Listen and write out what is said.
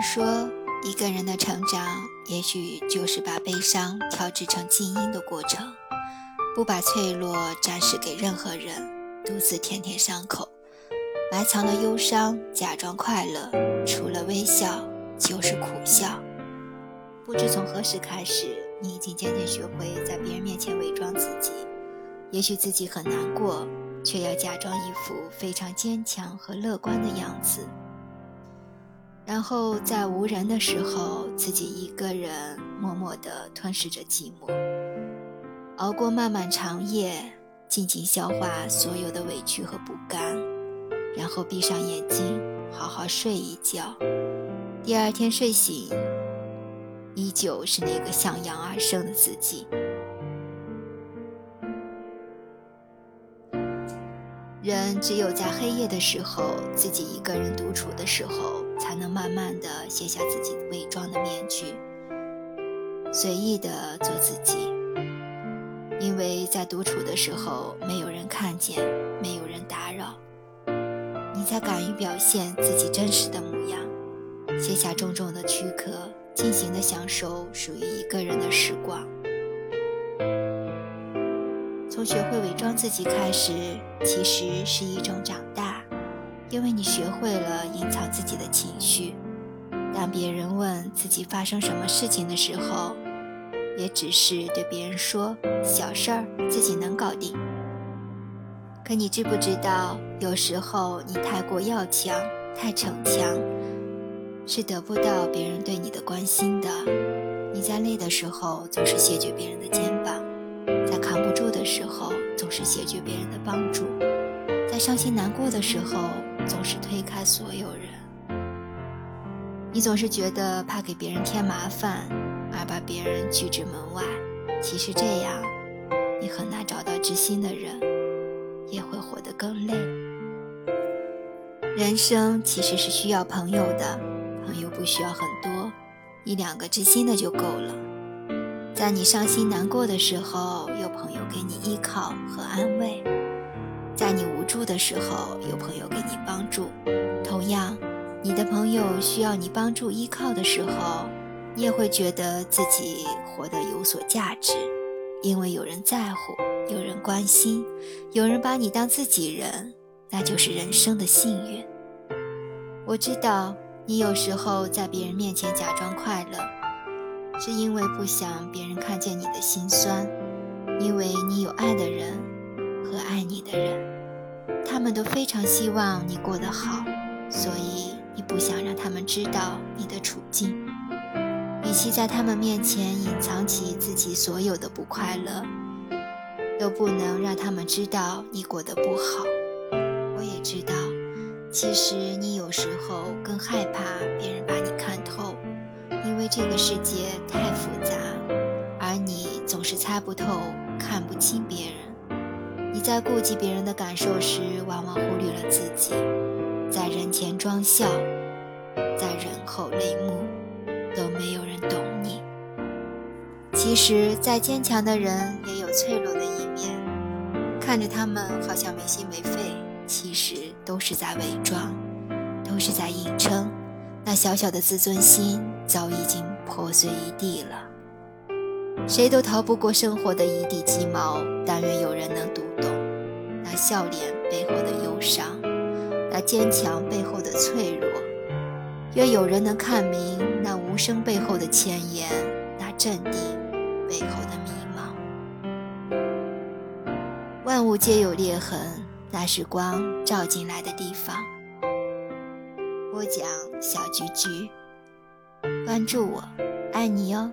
说，一个人的成长，也许就是把悲伤调制成静音的过程，不把脆弱展示给任何人，独自舔舔伤口，埋藏了忧伤，假装快乐，除了微笑就是苦笑。不知从何时开始，你已经渐渐学会在别人面前伪装自己，也许自己很难过，却要假装一副非常坚强和乐观的样子。然后在无人的时候，自己一个人默默地吞噬着寂寞，熬过漫漫长夜，静静消化所有的委屈和不甘，然后闭上眼睛，好好睡一觉。第二天睡醒，依旧是那个向阳而生的自己。人只有在黑夜的时候，自己一个人独处的时候，才能慢慢的卸下自己伪装的面具，随意的做自己。因为在独处的时候，没有人看见，没有人打扰，你才敢于表现自己真实的模样，卸下重重的躯壳，尽情的享受属于一个人的时光。从学会伪装自己开始，其实是一种长，因为你学会了隐藏自己的情绪。当别人问自己发生什么事情的时候，也只是对别人说：“小事儿，自己能搞定。”可你知不知道，有时候你太过要强、太逞强，是得不到别人对你的关心的。你在累的时候，总是谢绝别人的肩膀。在扛不住的时候，总是谢绝别人的帮助；在伤心难过的时候，总是推开所有人。你总是觉得怕给别人添麻烦，而把别人拒之门外。其实这样，你很难找到知心的人，也会活得更累。人生其实是需要朋友的，朋友不需要很多，一两个知心的就够了。在你伤心难过的时候，有朋友给你依靠和安慰；在你无助的时候，有朋友给你帮助。同样，你的朋友需要你帮助依靠的时候，你也会觉得自己活得有所价值，因为有人在乎，有人关心，有人把你当自己人，那就是人生的幸运。我知道你有时候在别人面前假装快乐。是因为不想别人看见你的心酸，因为你有爱的人爱你的人，他们都非常希望你过得好，所以你不想让他们知道你的处境。与其在他们面前隐藏起自己所有的不快乐，都不能让他们知道你过得不好。我也知道，其实你有时候更害怕别人把你看透。因为这个世界太复杂，而你总是猜不透、看不清别人。在顾及别人的感受时，往往忽略了自己。在人前装笑，在人后泪目，都没有人懂你。其实，再坚强的人也有脆弱的一面。看着他们好像没心没肺，其实都是在伪装，都是在硬撑。那小小的自尊心早已经破碎一地了。谁都逃不过生活的一地鸡毛，但愿有人能读懂那笑脸背后的忧伤，那坚强背后的脆弱。愿有人能看明那无声背后的千言，那镇定背后的迷茫。万物皆有裂痕，那是光照进来的地方。播讲小菊菊，关注我，爱你哦。